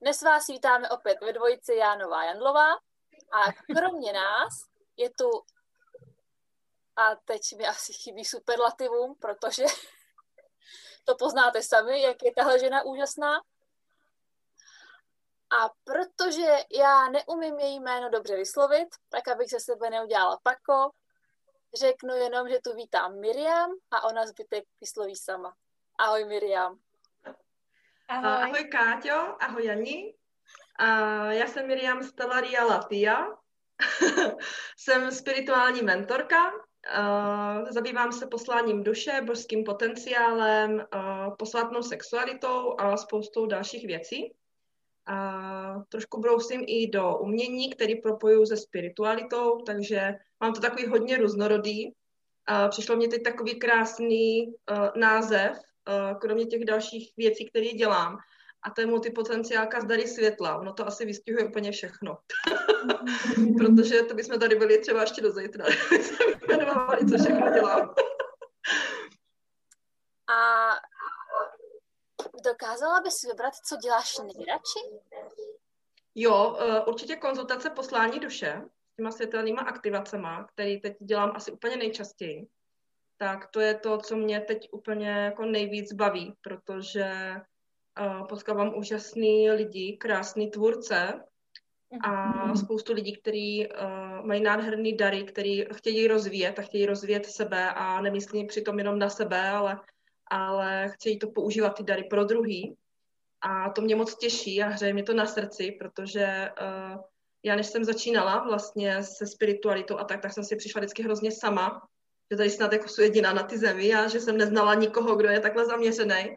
Dnes vás vítáme opět ve dvojici Jánová Jandlová a kromě nás je tu, a teď mi asi chybí superlativum, protože to poznáte sami, jak je tahle žena úžasná. A protože já neumím její jméno dobře vyslovit, tak abych se sebe neudělala pako, řeknu jenom, že tu vítám Miriam a ona zbytek vysloví sama. Ahoj Miriam. Ahoj. Ahoj Káťo, ahoj Jani. A já jsem Miriam Stellaria Latia. jsem spirituální mentorka. Zabývám se posláním duše, božským potenciálem, posvátnou sexualitou a spoustou dalších věcí. A trošku brousím i do umění, který propojuju se spiritualitou, takže mám to takový hodně různorodý. A přišlo mě teď takový krásný uh, název, kromě těch dalších věcí, které dělám. A to je multipotenciálka z dary světla. Ono to asi vystihuje úplně všechno. Protože to bychom tady byli třeba ještě do zítra. jmenovali, co všechno dělám. A dokázala bys vybrat, co děláš nejradši? Jo, uh, určitě konzultace poslání duše s těma světelnýma aktivacema, který teď dělám asi úplně nejčastěji. Tak to je to, co mě teď úplně jako nejvíc baví, protože uh, potkávám úžasný lidi, krásný tvůrce a mhm. spoustu lidí, kteří uh, mají nádherný dary, který chtějí rozvíjet a chtějí rozvíjet sebe a nemyslí přitom jenom na sebe, ale ale chtějí to používat ty dary pro druhý. A to mě moc těší a hřeje mě to na srdci, protože uh, já než jsem začínala vlastně se spiritualitou a tak, tak jsem si přišla vždycky hrozně sama, že tady snad jako jsou jediná na ty zemi a že jsem neznala nikoho, kdo je takhle zaměřený.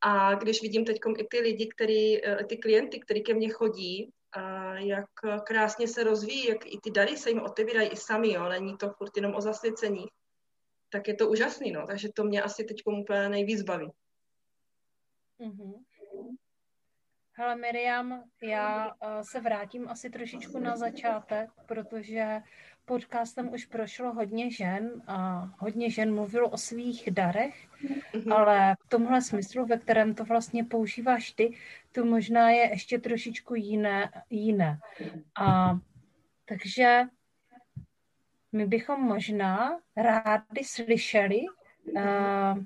A když vidím teď i ty lidi, který, eh, ty klienty, kteří ke mně chodí, a jak krásně se rozvíjí, jak i ty dary se jim otevírají i sami, jo? není to furt jenom o zasvěcení, tak je to úžasný, no. Takže to mě asi teď úplně nejvíc baví. Mm-hmm. Hele Miriam, já uh, se vrátím asi trošičku na začátek, protože podcastem už prošlo hodně žen a hodně žen mluvilo o svých darech, mm-hmm. ale v tomhle smyslu, ve kterém to vlastně používáš ty, to možná je ještě trošičku jiné. jiné. A takže my bychom možná rádi slyšeli, uh,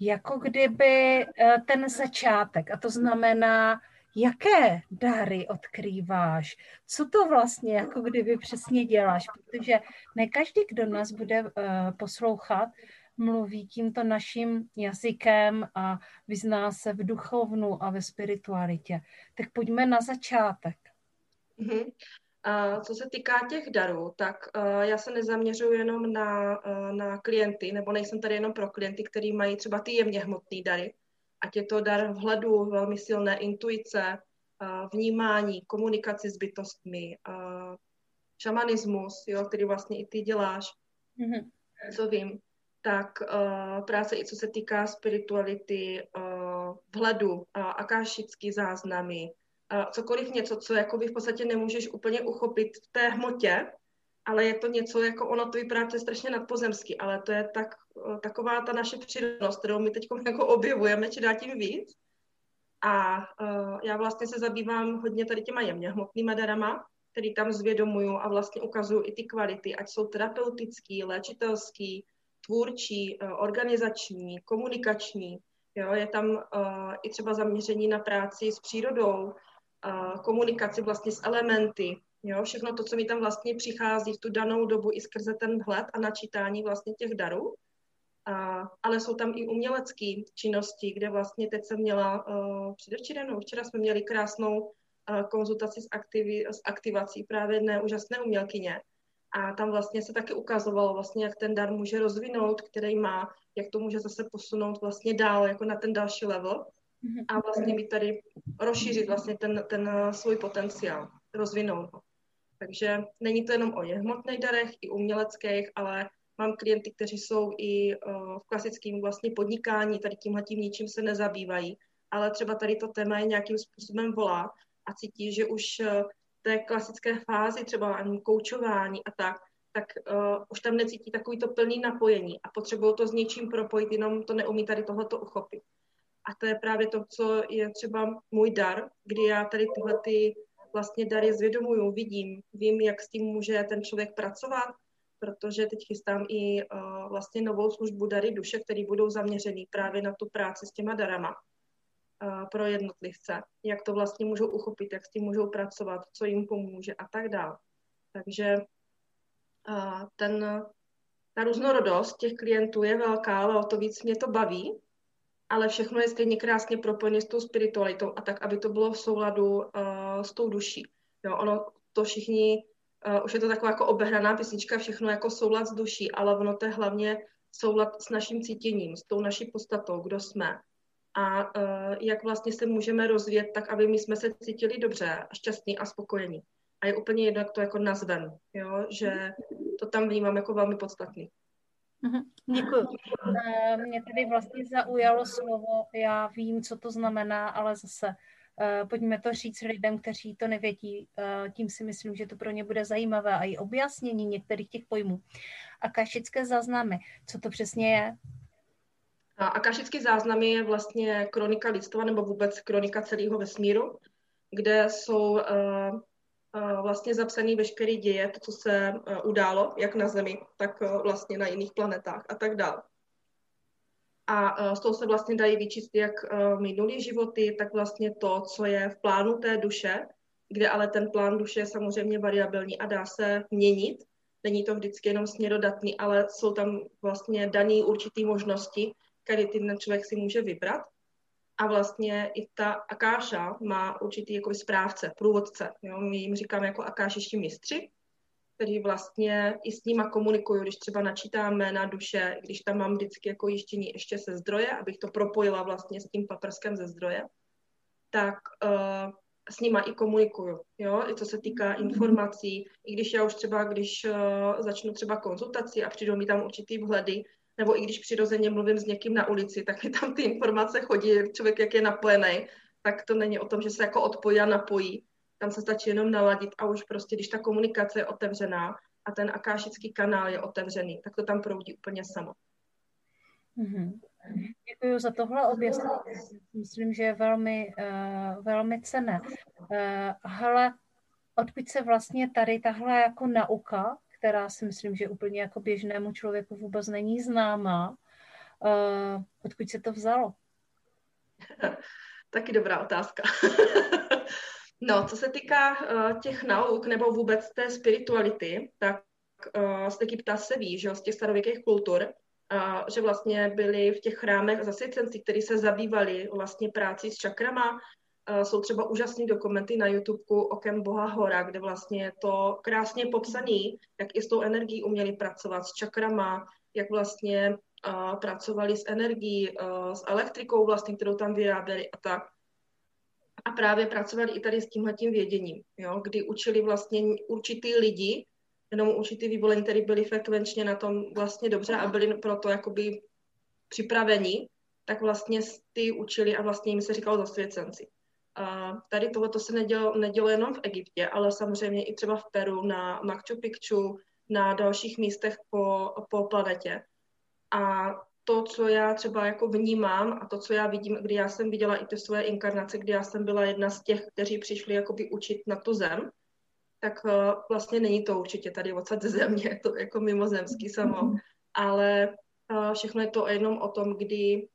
jako kdyby uh, ten začátek, a to znamená, jaké dary odkrýváš, co to vlastně jako kdyby přesně děláš, protože ne každý, kdo nás bude uh, poslouchat, mluví tímto naším jazykem a vyzná se v duchovnu a ve spiritualitě. Tak pojďme na začátek. Mm-hmm. A co se týká těch darů, tak uh, já se nezaměřuji jenom na, uh, na klienty, nebo nejsem tady jenom pro klienty, kteří mají třeba ty jemně hmotné dary, ať je to dar vhledu, velmi silné intuice, uh, vnímání, komunikaci s bytostmi, uh, šamanismus, jo, který vlastně i ty děláš, mm-hmm. co vím, tak uh, práce i co se týká spirituality, uh, vhledu, uh, akášický záznamy, cokoliv něco, co jakoby v podstatě nemůžeš úplně uchopit v té hmotě, ale je to něco, jako ono to vypadá, to je strašně nadpozemský, ale to je tak, taková ta naše přirozenost, kterou my teď jako objevujeme, či dá tím víc. A uh, já vlastně se zabývám hodně tady těma jemně hmotnýma darama, který tam zvědomuju a vlastně ukazuju i ty kvality, ať jsou terapeutický, léčitelský, tvůrčí, uh, organizační, komunikační. Jo, je tam uh, i třeba zaměření na práci s přírodou, komunikaci vlastně s elementy, jo, všechno to, co mi tam vlastně přichází v tu danou dobu i skrze ten vhled a načítání vlastně těch darů. A, ale jsou tam i umělecké činnosti, kde vlastně teď jsem měla uh, předevčírem, no včera jsme měli krásnou uh, konzultaci s, aktivi, s aktivací právě jedné úžasné umělkyně. A tam vlastně se taky ukazovalo vlastně, jak ten dar může rozvinout, který má, jak to může zase posunout vlastně dál, jako na ten další level. mhm. a vlastně být tady, rozšířit vlastně ten, ten svůj potenciál, rozvinout ho. Takže není to jenom o hmotných darech, i uměleckých, ale mám klienty, kteří jsou i v klasickém vlastně podnikání, tady tímhle tím ničím se nezabývají, ale třeba tady to téma je nějakým způsobem volá a cítí, že už té klasické fázi, třeba ani koučování a tak, tak uh, už tam necítí takový to plný napojení a potřebují to s něčím propojit, jenom to neumí tady tohleto uchopit. A to je právě to, co je třeba můj dar, kdy já tady tyhle ty vlastně dary zvědomuju, vidím, vím, jak s tím může ten člověk pracovat, protože teď chystám i uh, vlastně novou službu Dary duše, které budou zaměřený právě na tu práci s těma darama uh, pro jednotlivce, jak to vlastně můžou uchopit, jak s tím můžou pracovat, co jim pomůže a tak dále. Takže uh, ten, ta různorodost těch klientů je velká, ale o to víc mě to baví, ale všechno je stejně krásně propojené s tou spiritualitou a tak, aby to bylo v souladu uh, s tou duší. Jo, ono to všichni uh, už je to taková jako obehraná písnička, všechno jako soulad s duší, ale ono to je hlavně soulad s naším cítěním, s tou naší podstatou, kdo jsme a uh, jak vlastně se můžeme rozvíjet tak, aby my jsme se cítili dobře, šťastní a spokojení. A je úplně jedno, jak to jako nazvem, jo? že to tam vnímám jako velmi podstatný. Mhm, děkuji. Mě tady vlastně zaujalo slovo, já vím, co to znamená, ale zase Eh, pojďme to říct lidem, kteří to nevědí. Eh, tím si myslím, že to pro ně bude zajímavé a i objasnění některých těch pojmů. A kašické záznamy, co to přesně je? A kašické záznamy je vlastně kronika lidstva nebo vůbec kronika celého vesmíru, kde jsou vlastně zapsané veškeré děje, to, co se uh, událo, jak na Zemi, tak vlastně na jiných planetách a tak dále a z toho se vlastně dají vyčíst jak e, minulý životy, tak vlastně to, co je v plánu té duše, kde ale ten plán duše je samozřejmě variabilní a dá se měnit. Není to vždycky jenom směrodatný, ale jsou tam vlastně dané určité možnosti, které ten člověk si může vybrat. A vlastně i ta akáša má určitý jako správce, průvodce. Jo? My jim říkáme jako akášiští mistři, který vlastně i s nima komunikuju, když třeba načítáme na duše, když tam mám vždycky jako jištění ještě se zdroje, abych to propojila vlastně s tím paprskem ze zdroje, tak uh, s nima i komunikuju, jo, i co se týká informací, i když já už třeba, když uh, začnu třeba konzultaci a přijdou mi tam určitý vhledy, nebo i když přirozeně mluvím s někým na ulici, tak mi tam ty informace chodí, člověk jak je napojený, tak to není o tom, že se jako odpojí a napojí, tam se stačí jenom naladit a už prostě, když ta komunikace je otevřená a ten akášický kanál je otevřený, tak to tam proudí úplně samo. Mm-hmm. Děkuji za tohle objasnění. Myslím, že je velmi, uh, velmi cené. Uh, hele, odkud se vlastně tady tahle jako nauka, která si myslím, že úplně jako běžnému člověku vůbec není známá, uh, odkud se to vzalo? Taky dobrá otázka. No, co se týká uh, těch nauk nebo vůbec té spirituality, tak uh, z Egypta se ví, že z těch starověkých kultur, uh, že vlastně byli v těch chrámech zasvěcenci, kteří se zabývali vlastně práci s čakrama. Uh, jsou třeba úžasné dokumenty na YouTube Okem Boha Hora, kde vlastně je to krásně popsaný, jak i s tou energií uměli pracovat, s čakrama, jak vlastně uh, pracovali s energií, uh, s elektrikou vlastně, kterou tam vyráběli a tak a právě pracovali i tady s tímhletím věděním, jo, kdy učili vlastně určitý lidi, jenom určitý vyvolení, kteří byli frekvenčně na tom vlastně dobře a byli proto jakoby připraveni, tak vlastně ty učili a vlastně jim se říkalo zasvěcenci. A tady tohle se nedělo, nedělo jenom v Egyptě, ale samozřejmě i třeba v Peru, na Machu Picchu, na dalších místech po, po planetě. A to, co já třeba jako vnímám a to, co já vidím, kdy já jsem viděla i ty svoje inkarnace, kdy já jsem byla jedna z těch, kteří přišli jakoby učit na tu zem, tak uh, vlastně není to určitě tady odsad ze země, to jako mimozemský samo, ale uh, všechno je to jenom o tom, kdy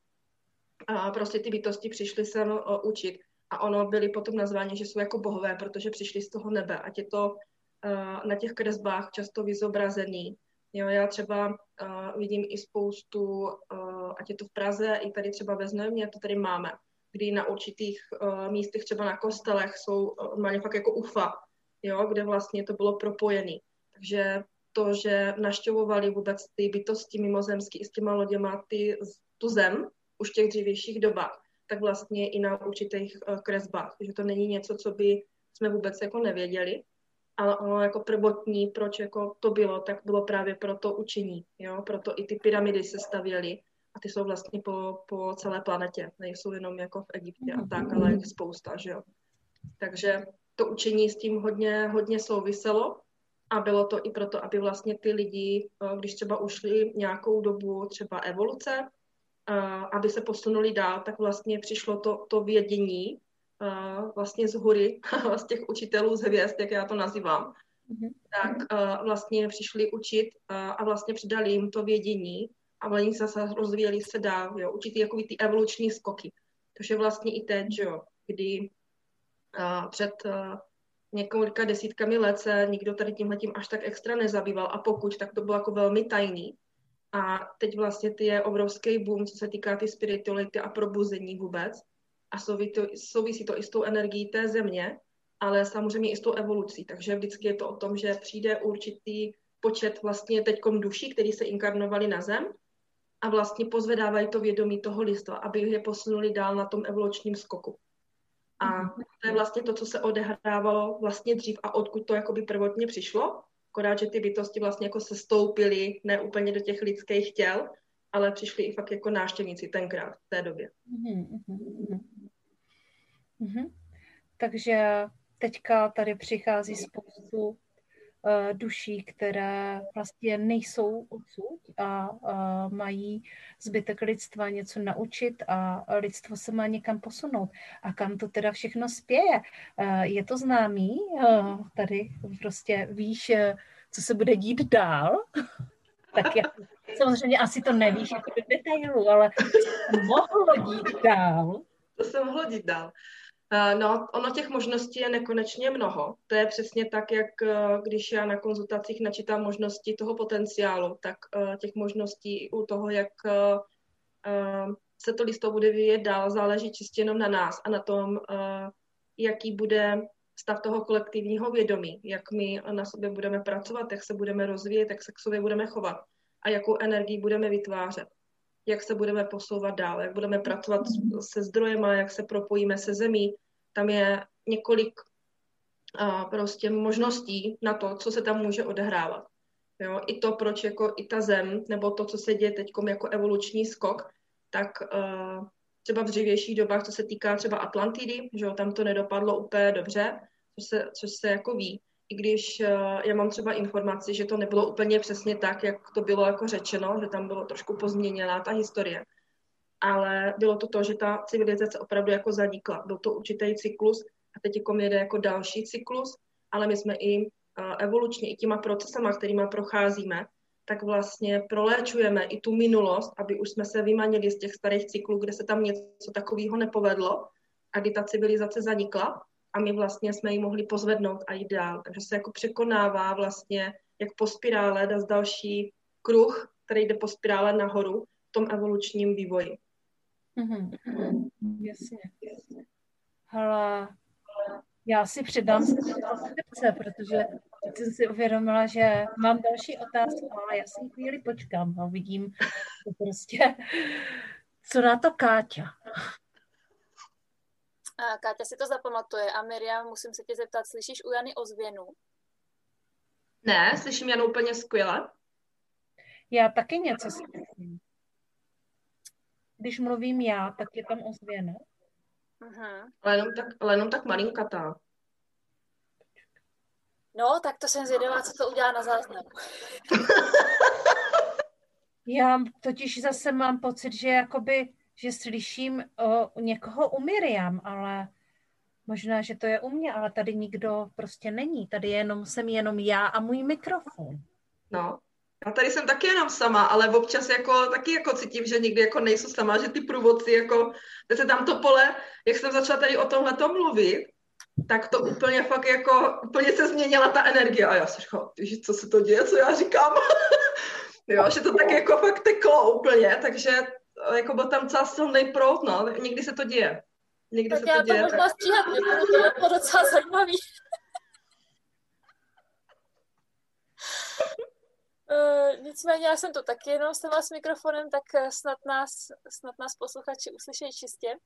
uh, prostě ty bytosti přišly sem učit a ono byli potom nazváni, že jsou jako bohové, protože přišli z toho nebe, ať je to uh, na těch kresbách často vyzobrazený, Jo, já třeba uh, vidím i spoustu, uh, ať je to v Praze, i tady třeba ve Znojmě, to tady máme, kdy na určitých uh, místech, třeba na kostelech, jsou uh, fakt jako ufa, jo, kde vlastně to bylo propojené. Takže to, že naštěvovali vůbec ty bytosti mimozemské i s těma loděma ty, tu zem už v těch dřívějších dobách, tak vlastně i na určitých uh, kresbách. Že to není něco, co by jsme vůbec jako nevěděli, ale ono jako prvotní, proč jako to bylo, tak bylo právě pro to učení, jo, proto i ty pyramidy se stavěly a ty jsou vlastně po, po celé planetě, nejsou jenom jako v Egyptě a tak, ale je spousta, že jo. Takže to učení s tím hodně, hodně souviselo a bylo to i proto, aby vlastně ty lidi, eh, když třeba ušli nějakou dobu třeba evoluce, eh, aby se posunuli dál, tak vlastně přišlo to, to vědění vlastně z hory, z těch učitelů z hvězd, jak já to nazývám, mm-hmm. tak vlastně přišli učit a vlastně přidali jim to vědění a oni se zase rozvíjeli se dál, jo, určitý jako ty evoluční skoky. To je vlastně i teď, jo, kdy před několika desítkami let se nikdo tady tímhle tím až tak extra nezabýval a pokud, tak to bylo jako velmi tajný. A teď vlastně ty je obrovský boom, co se týká ty spirituality a probuzení vůbec. A souvisí to, souvisí to i s tou energií té země, ale samozřejmě i s tou evolucí. Takže vždycky je to o tom, že přijde určitý počet vlastně teďkom duší, který se inkarnovali na zem a vlastně pozvedávají to vědomí toho listva, aby je posunuli dál na tom evolučním skoku. A to je vlastně to, co se odehrávalo vlastně dřív a odkud to jakoby prvotně přišlo. Akorát, že ty bytosti vlastně jako se stoupily ne úplně do těch lidských těl, ale přišli i fakt jako náštěvníci tenkrát, v té době. Mm-hmm. Mm-hmm. Takže teďka tady přichází spoustu duší, které vlastně nejsou odsud a, a mají zbytek lidstva něco naučit a lidstvo se má někam posunout. A kam to teda všechno spěje? Eh, je to známý? Eh, tady prostě víš, co se bude dít dál? tak já, samozřejmě asi to nevíš jako detailu, ale co mohlo dít dál? To se mohlo dít dál. Eh, no, ono těch možností je nekonečně mnoho. To je přesně tak, jak eh, když já na konzultacích načítám možnosti toho potenciálu, tak eh, těch možností u toho, jak se to listo bude vyvíjet dál, záleží čistě jenom na nás a na tom, jaký bude stav toho kolektivního vědomí, jak my na sobě budeme pracovat, jak se budeme rozvíjet, jak se k sobě budeme chovat a jakou energii budeme vytvářet jak se budeme posouvat dál, jak budeme pracovat se zdrojema, jak se propojíme se zemí. Tam je několik a, prostě možností na to, co se tam může odehrávat. Jo, I to, proč jako i ta zem, nebo to, co se děje teď jako evoluční skok, tak uh, třeba v dřívějších dobách, co se týká třeba Atlantidy, že jo, tam to nedopadlo úplně dobře, což se, což se jako ví, i když uh, já mám třeba informaci, že to nebylo úplně přesně tak, jak to bylo jako řečeno, že tam bylo trošku pozměněná ta historie. Ale bylo to to, že ta civilizace opravdu jako zanikla. Byl to určitý cyklus a teď jako jede jako další cyklus, ale my jsme i uh, evolučně, i těma procesama, kterými procházíme, tak vlastně proléčujeme i tu minulost, aby už jsme se vymanili z těch starých cyklů, kde se tam něco takového nepovedlo a kdy ta civilizace zanikla a my vlastně jsme ji mohli pozvednout a jít dál. Takže se jako překonává vlastně jak po spirále, dá další kruh, který jde po spirále nahoru v tom evolučním vývoji. Mm-hmm. Jasně. Hele, já si přidám srdce, protože jsem si uvědomila, že mám další otázku, ale já si chvíli počkám a vidím prostě, co na to Káťa. Káťa si to zapamatuje a Miriam, musím se tě zeptat, slyšíš u Jany ozvěnu? Ne, slyším Janu úplně skvěle. Já taky něco slyším. Když mluvím já, tak je tam ozvěna. Uh-huh. Ale, jenom tak, ale jenom tak malinkatá. No, tak to jsem zvědavá, co to udělá na záznam. já totiž zase mám pocit, že jakoby že slyším o někoho u Miriam, ale možná, že to je u mě, ale tady nikdo prostě není. Tady jenom, jsem jenom já a můj mikrofon. No, já tady jsem taky jenom sama, ale občas jako, taky jako cítím, že někdy jako nejsou sama, že ty průvodci jako, se tam to pole, jak jsem začala tady o tomhle mluvit, tak to úplně fakt jako, úplně se změnila ta energie a já jsem říkala, co se to děje, co já říkám. jo, že to tak jako fakt teklo úplně, takže jako byl tam docela silný prout, no. Někdy se to děje. Někdy tak se já to děje. to možná stříhat nebudu, to je to docela zajímavý. Uh, nicméně já jsem to taky jenom s s mikrofonem, tak eh, snad nás, snad nás posluchači uslyšejí čistě.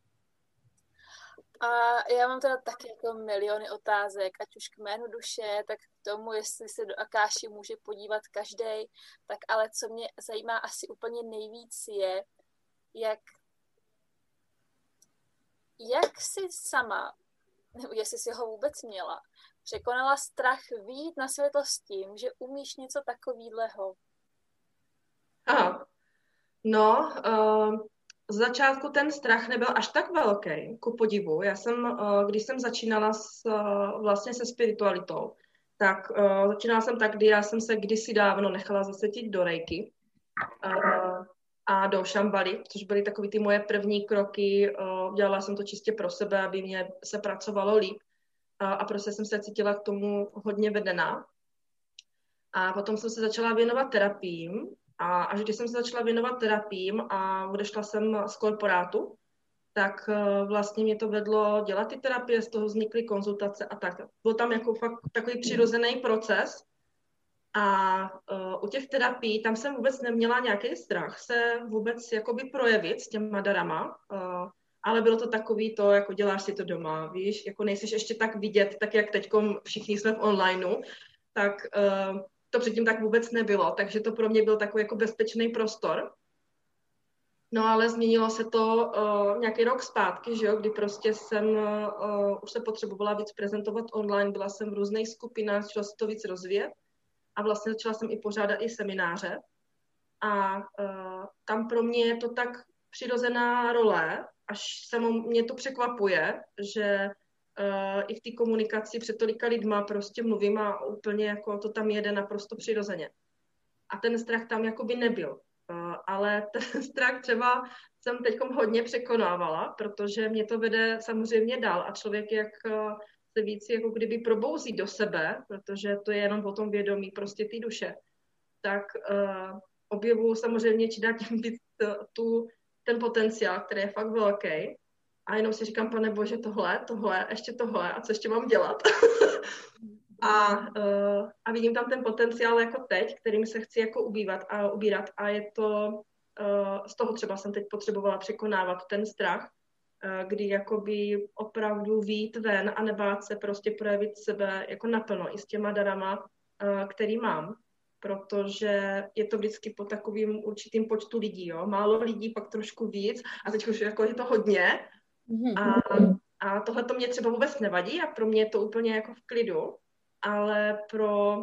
A já mám teda taky jako miliony otázek, ať už k jménu duše, tak k tomu, jestli se do Akáši může podívat každý, tak ale co mě zajímá asi úplně nejvíc je, jak jak jsi sama, nebo jestli jsi ho vůbec měla, překonala strach výjít na světlo s tím, že umíš něco takového? Aha. No, uh, z začátku ten strach nebyl až tak velký, ku podivu. Já jsem, uh, když jsem začínala s, uh, vlastně se spiritualitou, tak uh, začínala jsem tak, kdy já jsem se kdysi dávno nechala zasvětit do rejky. Uh, a do Šambaly, což byly takové ty moje první kroky. Dělala jsem to čistě pro sebe, aby mě se pracovalo líp a prostě jsem se cítila k tomu hodně vedená. A potom jsem se začala věnovat terapiím a až když jsem se začala věnovat terapiím a odešla jsem z korporátu, tak vlastně mě to vedlo dělat ty terapie, z toho vznikly konzultace a tak. Byl tam jako fakt takový přirozený proces, a uh, u těch terapií, tam jsem vůbec neměla nějaký strach se vůbec jakoby projevit s těma darama, uh, ale bylo to takový to, jako děláš si to doma, víš, jako nejsiš ještě tak vidět, tak jak teď všichni jsme v onlineu, tak uh, to předtím tak vůbec nebylo, takže to pro mě byl takový jako bezpečný prostor. No ale změnilo se to uh, nějaký rok zpátky, že jo, kdy prostě jsem uh, už se potřebovala víc prezentovat online, byla jsem v různých skupinách, začala se to víc rozvíjet a vlastně začala jsem i pořádat i semináře. A uh, tam pro mě je to tak přirozená role, až se mě to překvapuje, že uh, i v té komunikaci před tolika lidma prostě mluvím a úplně jako to tam jede naprosto přirozeně. A ten strach tam jakoby nebyl. Uh, ale ten strach třeba jsem teď hodně překonávala, protože mě to vede samozřejmě dál a člověk, jak uh, se víc jako kdyby probouzí do sebe, protože to je jenom o tom vědomí prostě ty duše, tak uh, objevuju samozřejmě či dát tím víc tu, ten potenciál, který je fakt velký. A jenom si říkám, pane bože, tohle, tohle, ještě tohle a co ještě mám dělat. a, uh, a vidím tam ten potenciál jako teď, kterým se chci jako ubývat a ubírat a je to, uh, z toho třeba jsem teď potřebovala překonávat ten strach, Eh, kdy jakoby opravdu vít ven a nebát se prostě projevit sebe jako naplno i s těma darama, eh, který mám, protože je to vždycky po takovým určitým počtu lidí, jo. Málo lidí, pak trošku víc a teď už jako je to hodně mhm. a, a tohle to mě třeba vůbec nevadí a pro mě je to úplně jako v klidu, ale pro,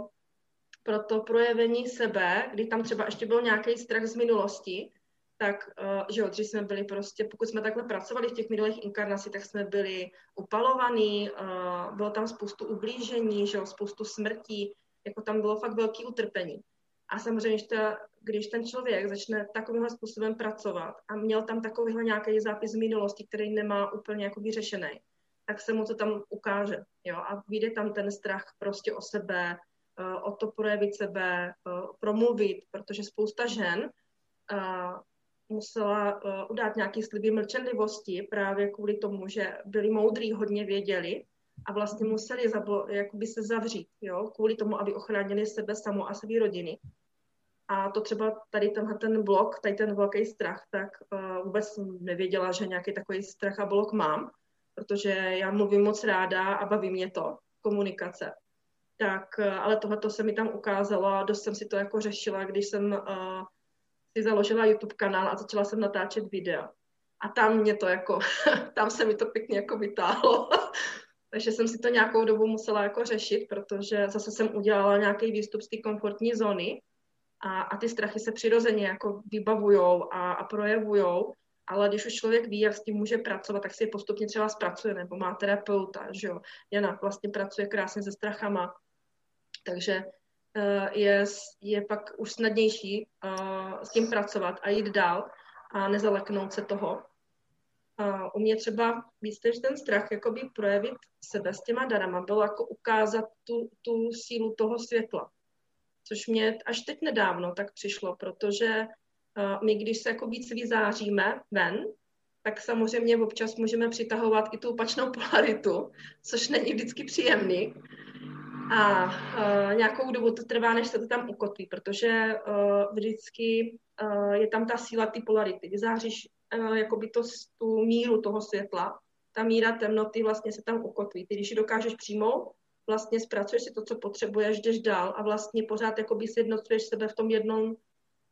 pro to projevení sebe, kdy tam třeba ještě byl nějaký strach z minulosti, tak, uh, že jo, dřív jsme byli prostě, pokud jsme takhle pracovali v těch minulých inkarnacích, tak jsme byli upalovaní, uh, bylo tam spoustu ublížení, že jo, spoustu smrtí, jako tam bylo fakt velký utrpení. A samozřejmě, když, ta, když ten člověk začne takovýmhle způsobem pracovat a měl tam takovýhle nějaký zápis z minulosti, který nemá úplně jako vyřešený, tak se mu to tam ukáže. Jo? A vyjde tam ten strach prostě o sebe, o to projevit sebe, promluvit, protože spousta žen musela uh, udát nějaký sliby mlčenlivosti právě kvůli tomu, že byli moudrý, hodně věděli a vlastně museli zablo, jakoby se zavřít, jo, kvůli tomu, aby ochránili sebe samou a své rodiny. A to třeba tady tenhle ten blok, tady ten velký strach, tak uh, vůbec nevěděla, že nějaký takový strach a blok mám, protože já mluvím moc ráda a baví mě to, komunikace. Tak, uh, ale tohle se mi tam ukázalo a dost jsem si to jako řešila, když jsem uh, si založila YouTube kanál a začala jsem natáčet videa. A tam mě to jako, tam se mi to pěkně jako vytáhlo. Takže jsem si to nějakou dobu musela jako řešit, protože zase jsem udělala nějaký výstup z té komfortní zóny a, a ty strachy se přirozeně jako vybavujou a, a projevujou, ale když už člověk ví, jak s tím může pracovat, tak si je postupně třeba zpracuje, nebo má terapeuta, že jo. Jana vlastně pracuje krásně se strachama, takže je, je pak už snadnější uh, s tím pracovat a jít dál a nezaleknout se toho. Uh, u mě třeba víc než ten strach jakoby projevit sebe s těma darama bylo jako ukázat tu, tu sílu toho světla. Což mě až teď nedávno tak přišlo, protože my, když se jako víc vyzáříme ven, tak samozřejmě občas můžeme přitahovat i tu opačnou polaritu, což není vždycky příjemný. A uh, nějakou dobu to trvá, než se to tam ukotví, protože uh, vždycky uh, je tam ta síla ty polarity. Vyzáříš uh, jakoby to, tu míru toho světla, ta míra temnoty vlastně se tam ukotví. Ty, když ji dokážeš přijmout, vlastně zpracuješ si to, co potřebuješ, jdeš dál a vlastně pořád jakoby sjednocuješ sebe v tom jednom,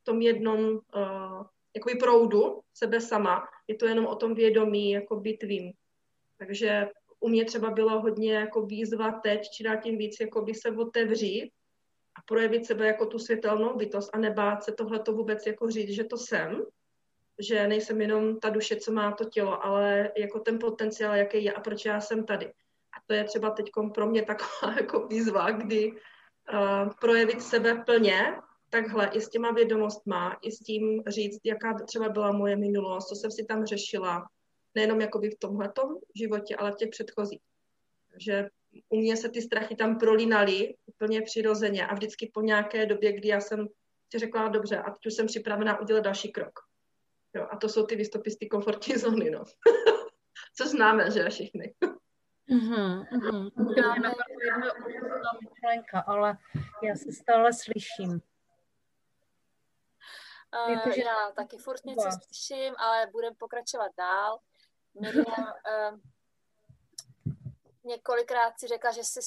v tom jednom uh, jakoby proudu, sebe sama. Je to jenom o tom vědomí, jakoby tvým. Takže u mě třeba bylo hodně jako výzva teď, či dát tím víc jakoby se otevřít a projevit sebe jako tu světelnou bytost a nebát se tohle to vůbec jako říct, že to jsem, že nejsem jenom ta duše, co má to tělo, ale jako ten potenciál, jaký je a proč já jsem tady. A to je třeba teď pro mě taková jako výzva, kdy uh, projevit sebe plně, takhle i s těma vědomostma, i s tím říct, jaká třeba byla moje minulost, co jsem si tam řešila, nejenom jakoby v tomhletom životě, ale v těch předchozích. Takže u mě se ty strachy tam prolínaly úplně přirozeně a vždycky po nějaké době, kdy já jsem si řekla, dobře, a teď už jsem připravená udělat další krok. Jo, a to jsou ty vystopisty komfortní zóny, no. Co známe, že všichni. Mm-hmm, mm-hmm. Já jedna myšlenka, ale já se stále slyším. Uh, že... Já taky furt něco slyším, ale budeme pokračovat dál. Miriam uh, několikrát si řekla, že si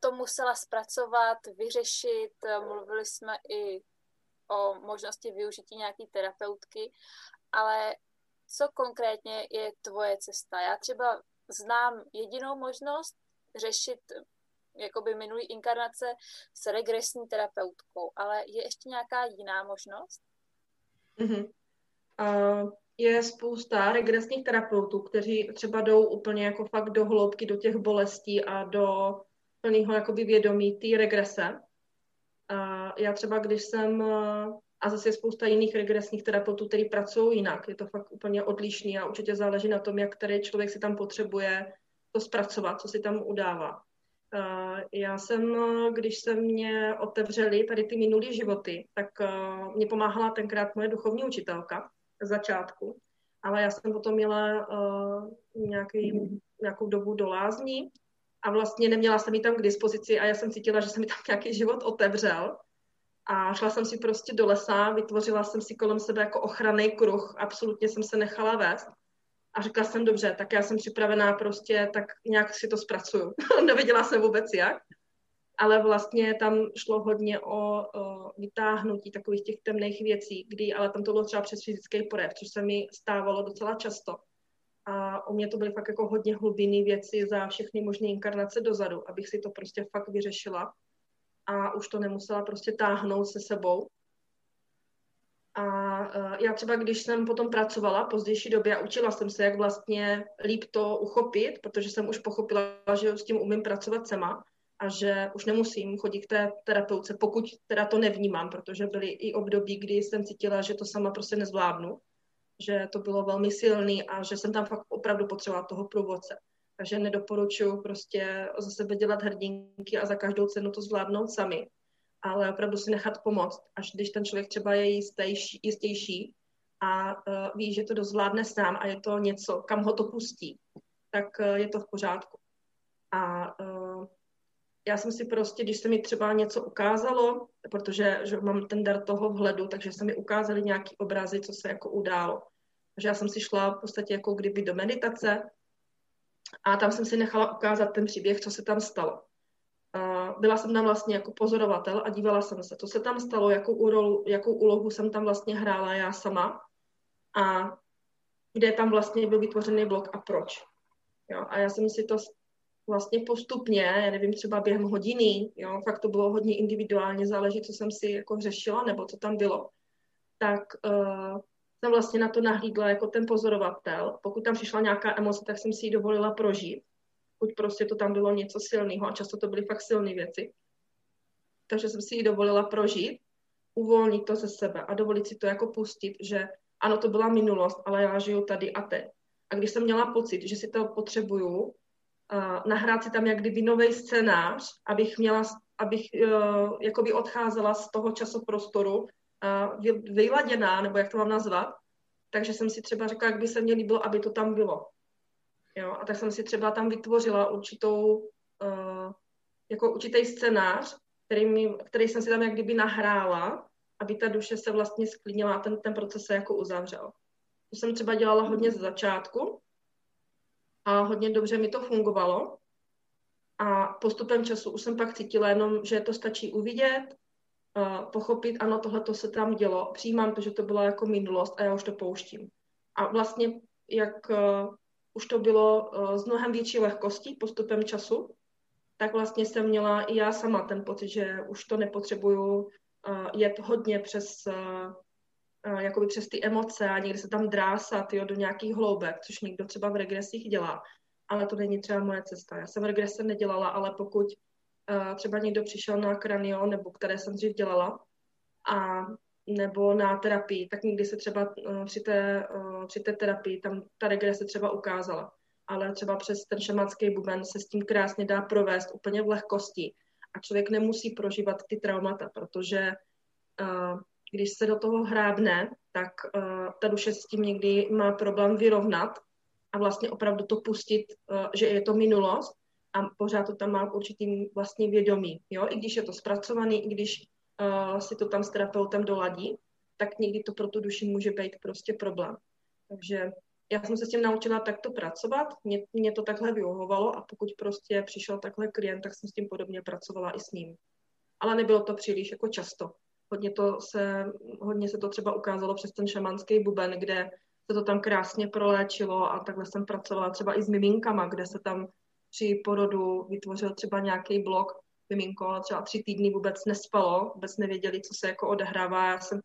to musela zpracovat, vyřešit. Mluvili jsme i o možnosti využití nějaké terapeutky, ale co konkrétně je tvoje cesta? Já třeba znám jedinou možnost řešit jakoby minulý inkarnace s regresní terapeutkou, ale je ještě nějaká jiná možnost? Mm-hmm. Uh, je spousta regresních terapeutů, kteří třeba jdou úplně jako fakt do hloubky, do těch bolestí a do plného jakoby vědomí té regrese. Uh, já třeba, když jsem, a zase je spousta jiných regresních terapeutů, kteří pracují jinak, je to fakt úplně odlišný a určitě záleží na tom, jak který člověk si tam potřebuje to zpracovat, co si tam udává. Já jsem, když se mě otevřeli tady ty minulé životy, tak mě pomáhala tenkrát moje duchovní učitelka začátku, ale já jsem potom měla uh, nějaký, nějakou dobu do lázní a vlastně neměla jsem ji tam k dispozici a já jsem cítila, že se mi tam nějaký život otevřel. A šla jsem si prostě do lesa, vytvořila jsem si kolem sebe jako ochranný kruh, absolutně jsem se nechala vést. A řekla jsem, dobře, tak já jsem připravená prostě, tak nějak si to zpracuju. Nevěděla jsem vůbec jak, ale vlastně tam šlo hodně o, o vytáhnutí takových těch temných věcí, kdy ale tam to bylo třeba přes fyzický projev, což se mi stávalo docela často. A u mě to byly fakt jako hodně hlubinné věci za všechny možné inkarnace dozadu, abych si to prostě fakt vyřešila a už to nemusela prostě táhnout se sebou. A uh, já třeba, když jsem potom pracovala pozdější době a učila jsem se, jak vlastně líp to uchopit, protože jsem už pochopila, že s tím umím pracovat sama a že už nemusím chodit k té terapeutce, pokud teda to nevnímám, protože byly i období, kdy jsem cítila, že to sama prostě nezvládnu, že to bylo velmi silný a že jsem tam fakt opravdu potřebovala toho průvodce. Takže nedoporučuji prostě za sebe dělat hrdinky a za každou cenu to zvládnout sami, ale opravdu si nechat pomoct, až když ten člověk třeba je jistější, jistější a uh, ví, že to dozvládne sám a je to něco, kam ho to pustí, tak uh, je to v pořádku. A uh, já jsem si prostě, když se mi třeba něco ukázalo, protože že mám ten dar toho vhledu, takže se mi ukázaly nějaký obrazy, co se jako událo. Takže já jsem si šla v podstatě jako kdyby do meditace a tam jsem si nechala ukázat ten příběh, co se tam stalo. Byla jsem tam vlastně jako pozorovatel a dívala jsem se, co se tam stalo, jakou, úrol, jakou úlohu jsem tam vlastně hrála já sama a kde tam vlastně byl vytvořený blok a proč. Jo, a já jsem si to vlastně postupně, já nevím, třeba během hodiny, jo, fakt to bylo hodně individuálně, záleží, co jsem si jako řešila, nebo co tam bylo, tak uh, jsem vlastně na to nahlídla jako ten pozorovatel. Pokud tam přišla nějaká emoce, tak jsem si ji dovolila prožít. Pokud prostě to tam bylo něco silného a často to byly fakt silné věci. Takže jsem si ji dovolila prožít, uvolnit to ze sebe a dovolit si to jako pustit, že ano, to byla minulost, ale já žiju tady a teď. A když jsem měla pocit, že si to potřebuju, uh, nahrát si tam jak kdyby nový scénář, abych měla, abych uh, jakoby odcházela z toho časoprostoru uh, vyladěná, nebo jak to mám nazvat. Takže jsem si třeba řekla, jak by se mně líbilo, aby to tam bylo. Jo? A tak jsem si třeba tam vytvořila určitou, uh, jako určitý scénář, který, mi, který jsem si tam jak kdyby nahrála, aby ta duše se vlastně sklidnila a ten, ten proces se jako uzavřel. To jsem třeba dělala hodně ze začátku, a hodně dobře mi to fungovalo. A postupem času už jsem pak cítila jenom, že to stačí uvidět, pochopit, ano, tohle to se tam dělo, přijímám to, že to byla jako minulost a já už to pouštím. A vlastně, jak uh, už to bylo uh, s mnohem větší lehkostí postupem času, tak vlastně jsem měla i já sama ten pocit, že už to nepotřebuju uh, jet hodně přes, jakoby přes ty emoce a někdy se tam drásat jo, do nějakých hloubek, což někdo třeba v regresích dělá. Ale to není třeba moje cesta. Já jsem regrese nedělala, ale pokud třeba někdo přišel na kranio, nebo které jsem dřív dělala, a nebo na terapii, tak někdy se třeba uh, při té, uh, při té terapii tam ta regrese třeba ukázala. Ale třeba přes ten šamanský buben se s tím krásně dá provést úplně v lehkosti. A člověk nemusí prožívat ty traumata, protože uh, když se do toho hrábne, tak uh, ta duše s tím někdy má problém vyrovnat a vlastně opravdu to pustit, uh, že je to minulost a pořád to tam má určitým vlastně vědomí. Jo? I když je to zpracovaný, i když uh, si to tam s terapeutem doladí, tak někdy to pro tu duši může být prostě problém. Takže já jsem se s tím naučila takto pracovat, mě, mě to takhle vyhovovalo a pokud prostě přišel takhle klient, tak jsem s tím podobně pracovala i s ním. Ale nebylo to příliš jako často. Hodně, to se, hodně se to třeba ukázalo přes ten šamanský buben, kde se to tam krásně proléčilo a takhle jsem pracovala třeba i s miminkama, kde se tam při porodu vytvořil třeba nějaký blok, miminko třeba tři týdny vůbec nespalo, vůbec nevěděli, co se jako odehrává. Já jsem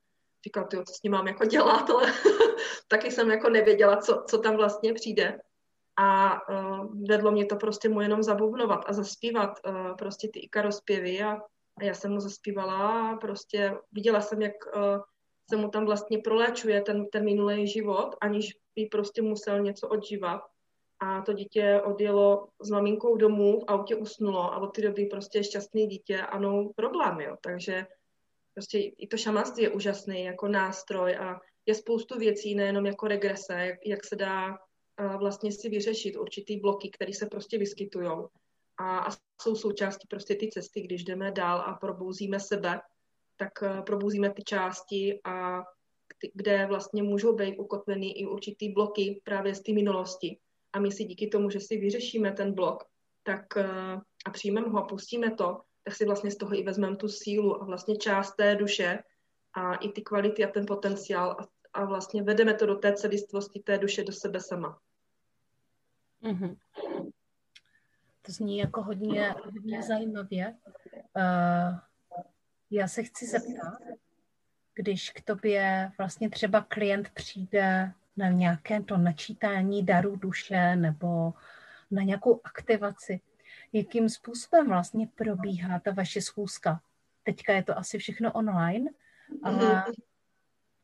říkala, tyjo, co s ním mám jako dělat, ale taky jsem jako nevěděla, co, co tam vlastně přijde. A uh, vedlo mě to prostě mu jenom zabubnovat a zaspívat uh, prostě ty ikarospěvy a, a já jsem mu zaspívala prostě viděla jsem, jak uh, se mu tam vlastně proléčuje ten, ten minulý život, aniž by prostě musel něco odžívat a to dítě odjelo s maminkou domů, v autě usnulo a od té doby prostě šťastný dítě a no problém, jo. Takže prostě i to šamanství je úžasný jako nástroj a je spoustu věcí, nejenom jako regrese, jak, jak se dá vlastně si vyřešit určitý bloky, které se prostě vyskytují. A, a jsou součástí prostě ty cesty, když jdeme dál a probouzíme sebe, tak probouzíme ty části a kde vlastně můžou být ukotvený i určitý bloky právě z té minulosti a my si díky tomu, že si vyřešíme ten blok, tak eh, a přijmeme ho a pustíme to, tak si vlastně z toho i vezmeme tu sílu a vlastně část té duše a i ty kvality a ten potenciál a, a vlastně vedeme to do té celistvosti té duše do sebe sama. Mm-hmm. To zní jako hodně, hodně zajímavě. Uh, já se chci zeptat, když k tobě vlastně třeba klient přijde na nějaké to načítání darů duše nebo na nějakou aktivaci. Jakým způsobem vlastně probíhá ta vaše schůzka? Teďka je to asi všechno online, ale mhm.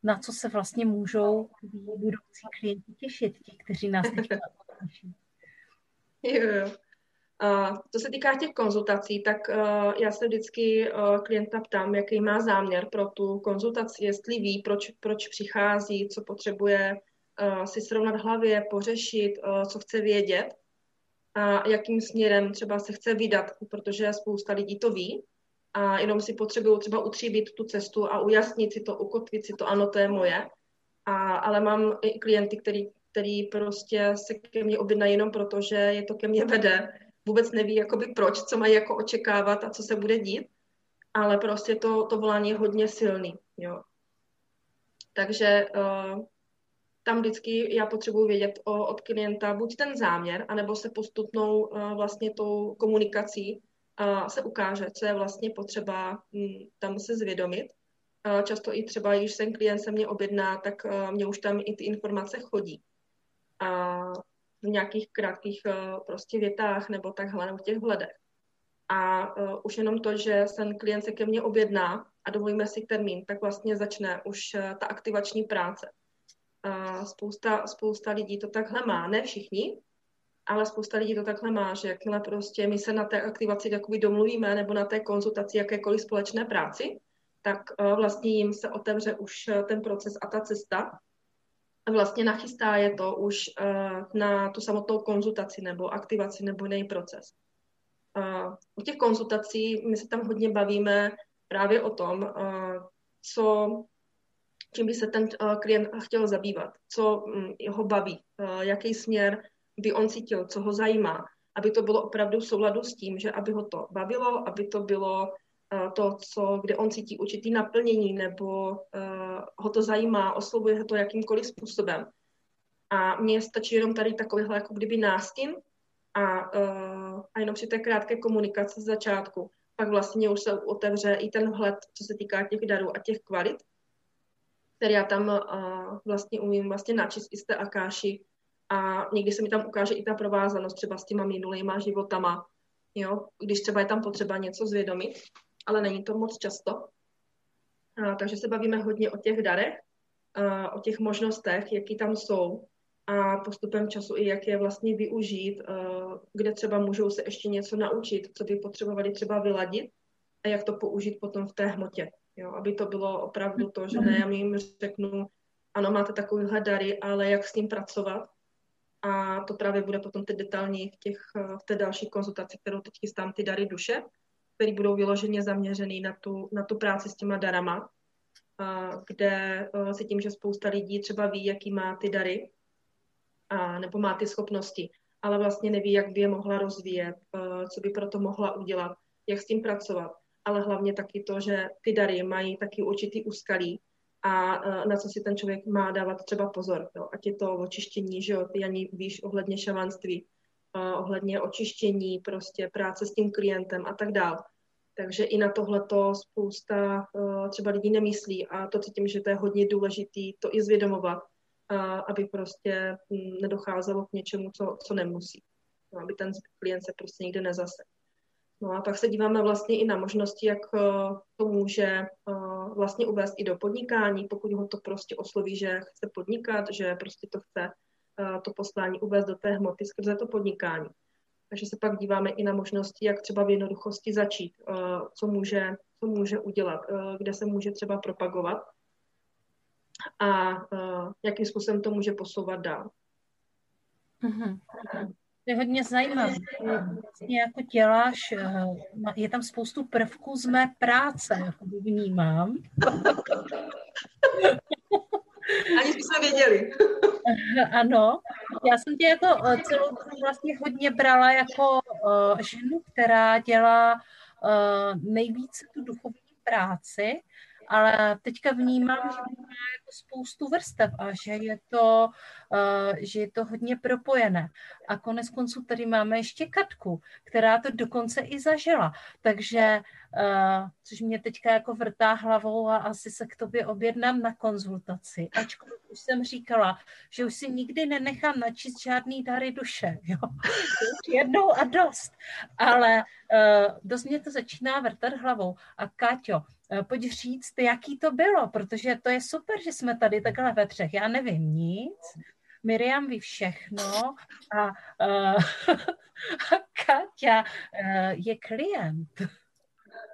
na co se vlastně můžou budoucí klienti těšit, ti, kteří nás? Jo, jo. Co se týká těch konzultací, tak uh, já se vždycky uh, klienta ptám, jaký má záměr pro tu konzultaci, jestli ví, proč, proč přichází, co potřebuje uh, si srovnat hlavě, pořešit, co chce vědět a jakým směrem třeba se chce vydat, protože spousta lidí to ví a jenom si potřebují třeba utříbit tu cestu a ujasnit si to, ukotvit si to, ano, to je moje. A, ale mám i klienty, který, který prostě se ke mně objednají jenom proto, že je to ke mně vede. Vůbec neví, jakoby proč, co mají jako očekávat a co se bude dít, ale prostě to, to volání je hodně silný. Jo. Takže uh, tam vždycky já potřebuji vědět o, od klienta buď ten záměr, anebo se postupnou uh, vlastně tou komunikací uh, se ukáže, co je vlastně potřeba um, tam se zvědomit. Uh, často i třeba, když ten klient se mě objedná, tak uh, mě už tam i ty informace chodí. A v nějakých krátkých uh, prostě větách nebo takhle, nebo v těch vhledech. A uh, už jenom to, že ten klient se ke mně objedná a dovolíme si termín, tak vlastně začne už uh, ta aktivační práce. Spousta, spousta lidí to takhle má, ne všichni, ale spousta lidí to takhle má, že jakmile prostě my se na té aktivaci jakoby domluvíme nebo na té konzultaci jakékoliv společné práci, tak vlastně jim se otevře už ten proces a ta cesta vlastně nachystá je to už uh, na tu samotnou konzultaci nebo aktivaci nebo jiný proces. U těch konzultací my se tam hodně bavíme právě o tom, co čím by se ten uh, klient chtěl zabývat, co um, ho baví, uh, jaký směr by on cítil, co ho zajímá, aby to bylo opravdu v souladu s tím, že aby ho to bavilo, aby to bylo uh, to, co, kde on cítí určitý naplnění nebo uh, ho to zajímá, oslovuje ho to jakýmkoliv způsobem. A mně stačí jenom tady takovýhle jako kdyby nástin a, uh, a jenom při té krátké komunikaci z začátku. Pak vlastně už se otevře i ten vhled, co se týká těch darů a těch kvalit, které já tam uh, vlastně umím vlastně načíst i z té akáši. A někdy se mi tam ukáže i ta provázanost třeba s těma minulýma životama, jo, když třeba je tam potřeba něco zvědomit, ale není to moc často. Uh, takže se bavíme hodně o těch darech, uh, o těch možnostech, jaký tam jsou a postupem času i jak je vlastně využít, uh, kde třeba můžou se ještě něco naučit, co by potřebovali třeba vyladit a jak to použít potom v té hmotě. Jo, aby to bylo opravdu to, že ne, já jim řeknu, ano, máte takovýhle dary, ale jak s tím pracovat. A to právě bude potom ty detailní v, těch, v té další konzultaci, kterou teď chystám, ty dary duše, které budou vyloženě zaměřený na tu, na tu práci s těma darama, kde si tím, že spousta lidí třeba ví, jaký má ty dary, a, nebo má ty schopnosti, ale vlastně neví, jak by je mohla rozvíjet, co by proto mohla udělat, jak s tím pracovat ale hlavně taky to, že ty dary mají taky určitý úskalí a na co si ten člověk má dávat třeba pozor. Jo. Ať je to očištění, že jo, ty ani víš ohledně šamanství, uh, ohledně očištění, prostě práce s tím klientem a tak dál. Takže i na tohleto spousta uh, třeba lidí nemyslí a to cítím, že to je hodně důležitý to i zvědomovat, uh, aby prostě hm, nedocházelo k něčemu, co, co nemusí. No, aby ten klient se prostě nikde nezase. No a pak se díváme vlastně i na možnosti, jak eh, to může eh, vlastně uvést i do podnikání, pokud ho to prostě osloví, že chce podnikat, že prostě to chce eh, to poslání uvést do té hmoty skrze to podnikání. Takže se pak díváme i na možnosti, jak třeba v jednoduchosti začít, co může, co může udělat, kde se může třeba propagovat a jakým způsobem to může posouvat dál. Mm-hmm. To je hodně zajímavé. Vlastně jako děláš, eh, je tam spoustu prvků z mé práce, vnímám. Ani jsme věděli. Ano, já jsem tě jako eh, celou vlastně hodně brala jako uh, ženu, která dělá uh, nejvíce tu duchovní práci ale teďka vnímám, že má jako spoustu vrstev a že je to, uh, že je to hodně propojené. A konec konců tady máme ještě Katku, která to dokonce i zažila. Takže, uh, což mě teďka jako vrtá hlavou a asi se k tobě objednám na konzultaci. Ačkoliv už jsem říkala, že už si nikdy nenechám načíst žádný dary duše. Jo? Jednou a dost. Ale uh, dost mě to začíná vrtat hlavou. A Káťo, pojď říct, jaký to bylo, protože to je super, že jsme tady takhle ve třech. Já nevím nic, Miriam ví všechno a, uh, a Katia uh, je klient.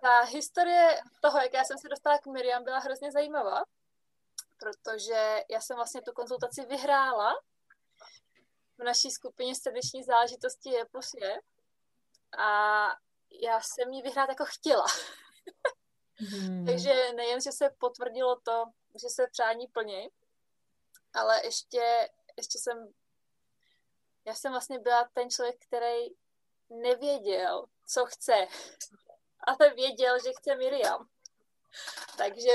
Ta historie toho, jak já jsem se dostala k Miriam, byla hrozně zajímavá, protože já jsem vlastně tu konzultaci vyhrála v naší skupině srdeční záležitosti je plus je a já jsem ji vyhrát jako chtěla. Hmm. Takže nejen, že se potvrdilo to, že se přání plní, ale ještě, ještě jsem, já jsem vlastně byla ten člověk, který nevěděl, co chce, ale věděl, že chce Miriam. Takže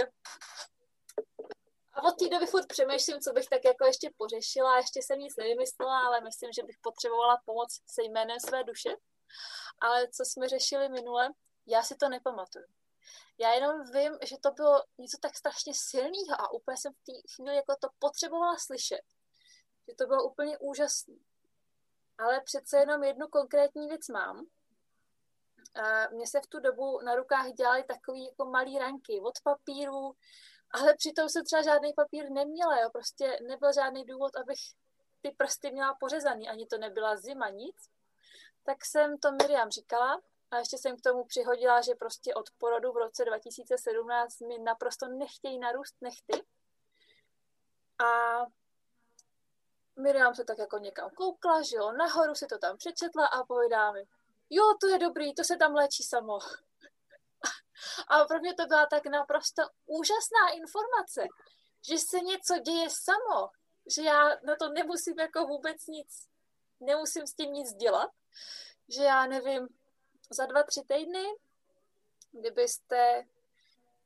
a od té doby furt přemýšlím, co bych tak jako ještě pořešila, ještě jsem nic nevymyslela, ale myslím, že bych potřebovala pomoc se jménem své duše. Ale co jsme řešili minule, já si to nepamatuju. Já jenom vím, že to bylo něco tak strašně silného a úplně jsem v té chvíli jako to potřebovala slyšet. Že to bylo úplně úžasné. Ale přece jenom jednu konkrétní věc mám. A mně se v tu dobu na rukách dělaly takový jako malý ranky od papíru, ale přitom jsem třeba žádný papír neměla, jo. prostě nebyl žádný důvod, abych ty prsty měla pořezaný, ani to nebyla zima, nic. Tak jsem to Miriam říkala a ještě jsem k tomu přihodila, že prostě od porodu v roce 2017 mi naprosto nechtějí narůst nechty. A Miriam se tak jako někam koukla, že jo, nahoru si to tam přečetla a povídá mi, jo, to je dobrý, to se tam léčí samo. A pro mě to byla tak naprosto úžasná informace, že se něco děje samo, že já na to nemusím jako vůbec nic. nemusím s tím nic dělat, že já nevím, za dva, tři týdny, kdybyste,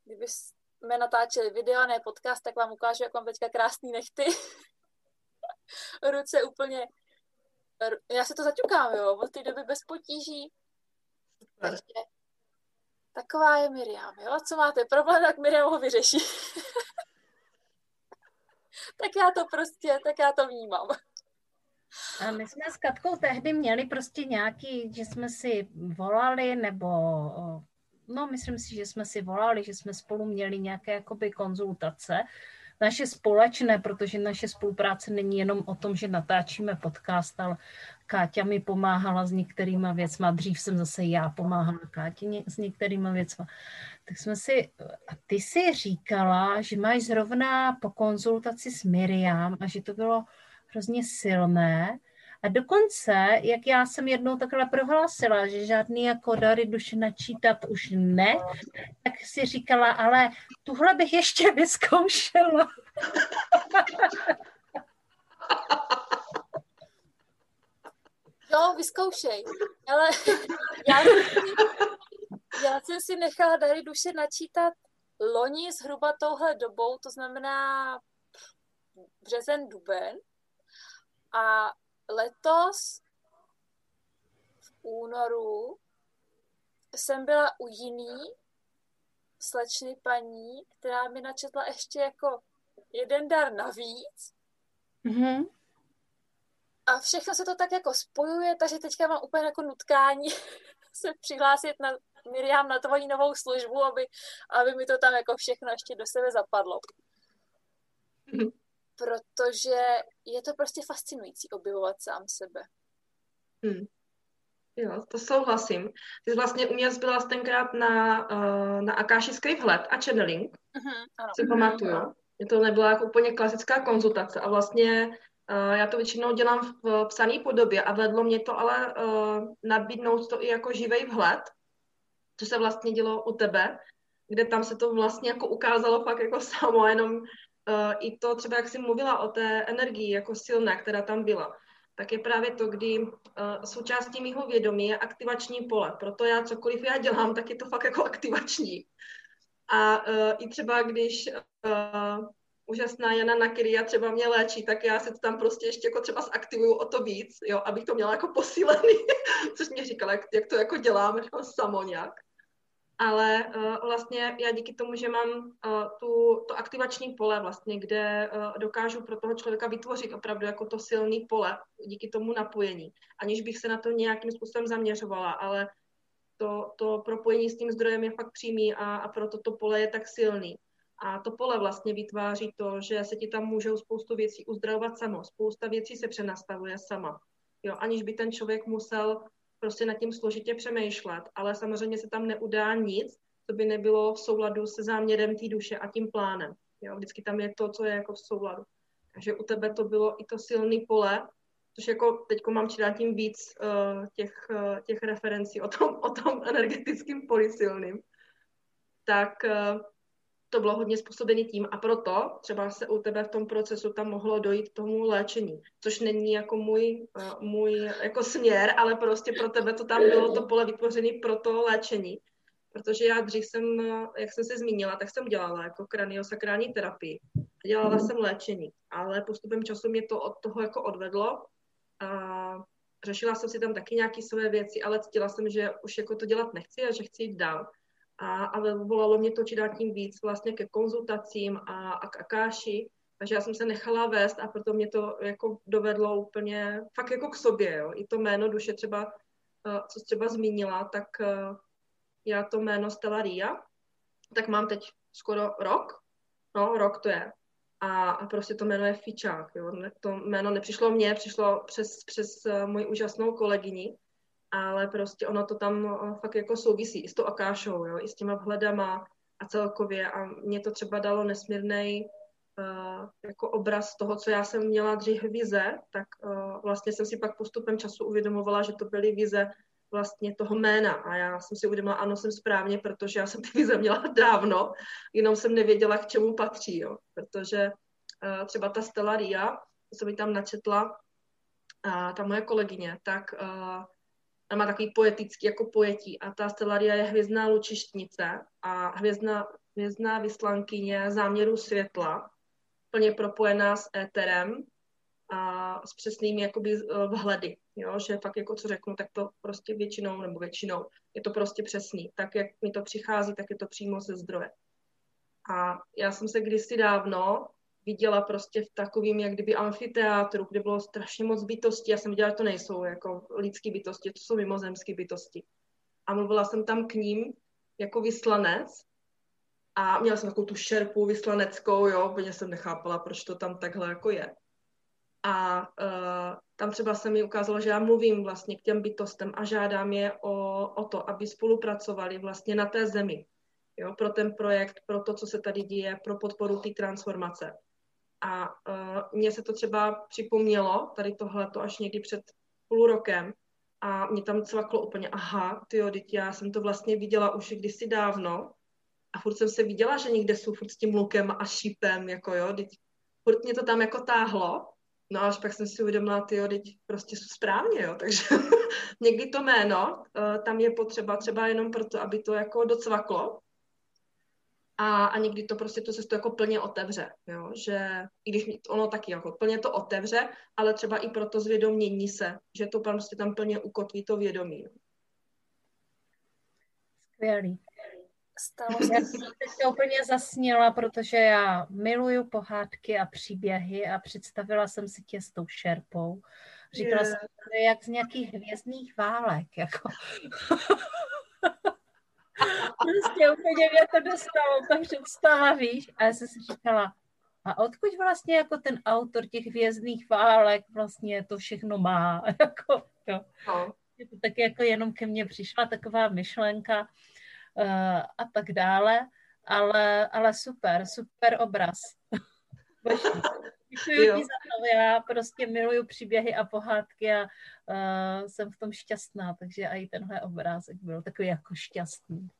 kdybyste natáčeli video, ne podcast, tak vám ukážu, jak mám teďka krásný nechty. Ruce úplně, já se to zaťukám, jo, od té doby bez potíží. Takže taková je Miriam, jo, co máte problém, tak Miriam ho vyřeší. tak já to prostě, tak já to vnímám. A my jsme s Katkou tehdy měli prostě nějaký, že jsme si volali, nebo no myslím si, že jsme si volali, že jsme spolu měli nějaké jakoby konzultace, naše společné, protože naše spolupráce není jenom o tom, že natáčíme podcast, ale Káťa mi pomáhala s některýma věcma, dřív jsem zase já pomáhala Káti s některýma věcma. Tak jsme si, a ty si říkala, že máš zrovna po konzultaci s Miriam a že to bylo hrozně silné. A dokonce, jak já jsem jednou takhle prohlásila, že žádný jako dary duše načítat už ne, tak si říkala, ale tuhle bych ještě vyzkoušela. Jo, vyzkoušej. Ale já jsem, si, já jsem si nechala dary duše načítat loni zhruba touhle dobou, to znamená březen, duben. A letos v únoru jsem byla u jiný slečny paní, která mi načetla ještě jako jeden dar navíc. Mm-hmm. A všechno se to tak jako spojuje, takže teďka mám úplně jako nutkání se přihlásit na Miriam na tvoji novou službu, aby, aby mi to tam jako všechno ještě do sebe zapadlo. Mm-hmm protože je to prostě fascinující objevovat sám sebe. Hmm. Jo, to souhlasím. Ty jsi vlastně u mě byla tenkrát na, uh, na Akáši Script a channeling, uh-huh, ano. si pamatuju. Mě to nebyla jako úplně klasická konzultace a vlastně uh, já to většinou dělám v psané podobě a vedlo mě to ale uh, nabídnout to i jako živej vhled, co se vlastně dělo u tebe, kde tam se to vlastně jako ukázalo fakt jako samo, jenom uh, i to třeba, jak jsi mluvila o té energii jako silné, která tam byla, tak je právě to, kdy uh, součástí mého vědomí je aktivační pole. Proto já cokoliv já dělám, tak je to fakt jako aktivační. A uh, i třeba, když uh, úžasná Jana Nakiria třeba mě léčí, tak já si to tam prostě ještě jako třeba zaktivuju o to víc, jo, abych to měla jako posílený, což mě říkala, jak, jak to jako dělám jako samo nějak ale uh, vlastně já díky tomu, že mám uh, tu, to aktivační pole vlastně, kde uh, dokážu pro toho člověka vytvořit opravdu jako to silný pole díky tomu napojení, aniž bych se na to nějakým způsobem zaměřovala, ale to, to propojení s tím zdrojem je fakt přímý a, a proto to pole je tak silný. A to pole vlastně vytváří to, že se ti tam můžou spoustu věcí uzdravovat samo, spousta věcí se přenastavuje sama. Jo, aniž by ten člověk musel prostě nad tím složitě přemýšlet, ale samozřejmě se tam neudá nic, co by nebylo v souladu se záměrem té duše a tím plánem. Jo? Vždycky tam je to, co je jako v souladu. Takže u tebe to bylo i to silný pole, což jako teď mám čím tím víc uh, těch, uh, těch referencí o tom, o tom energetickým poli silným. Tak uh, to bylo hodně způsobené tím a proto třeba se u tebe v tom procesu tam mohlo dojít k tomu léčení, což není jako můj, uh, můj jako směr, ale prostě pro tebe to tam bylo to pole vytvořené pro to léčení. Protože já dřív jsem, jak jsem se zmínila, tak jsem dělala jako kraniosakrální terapii. Dělala jsem léčení, ale postupem času mě to od toho jako odvedlo a řešila jsem si tam taky nějaké své věci, ale cítila jsem, že už jako to dělat nechci a že chci jít dál a, a volalo mě to čím tím víc vlastně ke konzultacím a, a k Akáši, takže já jsem se nechala vést a proto mě to jako dovedlo úplně fakt jako k sobě, jo. I to jméno duše třeba, eh, co jsi třeba zmínila, tak eh, já to jméno Stella Ria, tak mám teď skoro rok, no rok to je. A, a prostě to jméno je Fičák, jo. To jméno nepřišlo mně, přišlo přes, přes eh, moji úžasnou kolegyni, ale prostě ono to tam eh, fakt jako souvisí i s tou Akášou, jo, i s těma vhledama a celkově. A mě to třeba dalo nesmírný uh, jako obraz toho, co já jsem měla dřív vize, tak uh, vlastně jsem si pak postupem času uvědomovala, že to byly vize vlastně toho jména. A já jsem si uvědomila, ano, jsem správně, protože já jsem ty vize měla dávno, jenom jsem nevěděla, k čemu patří, jo, protože uh, třeba ta Stella Ria, co mi tam načetla, a ta moje kolegyně, tak uh, má takový poetický jako pojetí a ta Stellaria je hvězdná lučištnice a hvězdná, hvězdná vyslankyně záměru světla, plně propojená s éterem a s přesnými jakoby eh, vhledy, jo? že fakt jako co řeknu, tak to prostě většinou, nebo většinou, je to prostě přesný. Tak, jak mi to přichází, tak je to přímo ze zdroje. A já jsem se kdysi dávno viděla prostě v takovým, jak kdyby amfiteátru, kde bylo strašně moc bytostí. Já jsem viděla, že to nejsou jako lidské bytosti, to jsou mimozemské bytosti. A mluvila jsem tam k ním jako vyslanec a měla jsem takovou tu šerpu vyslaneckou, jo, úplně jsem nechápala, proč to tam takhle jako je. A uh, tam třeba se mi ukázalo, že já mluvím vlastně k těm bytostem a žádám je o, o to, aby spolupracovali vlastně na té zemi. Jo, pro ten projekt, pro to, co se tady děje, pro podporu té transformace. A uh, mně se to třeba připomnělo, tady tohleto až někdy před půl rokem, a mě tam cvaklo úplně, aha, ty teď já jsem to vlastně viděla už kdysi dávno a furt jsem se viděla, že někde jsou furt s tím lukem a šípem, jako jo, teď furt mě to tam jako táhlo, no až pak jsem si uvědomila, ty teď prostě jsou správně, jo, takže někdy to jméno uh, tam je potřeba třeba jenom proto, aby to jako docvaklo, a, a někdy to prostě tu cestu jako plně otevře, jo? že i když ono taky jako plně to otevře, ale třeba i pro to zvědomění se, že to prostě tam plně ukotví to vědomí. Skvělý. Stalo se. Já jsem se úplně zasněla, protože já miluju pohádky a příběhy a představila jsem si tě s tou šerpou. Říkala yeah. jsem, to je jak z nějakých hvězdných válek. Jako. prostě úplně mě to dostalo, ta představa, víš. A já jsem si říkala, a odkud vlastně jako ten autor těch hvězdných válek vlastně to všechno má? jako, jo. No. To tak jako jenom ke mně přišla taková myšlenka uh, a tak dále, ale, ale super, super obraz. Děkuji ti za to, já prostě miluju příběhy a pohádky a uh, jsem v tom šťastná, takže i tenhle obrázek byl takový jako šťastný.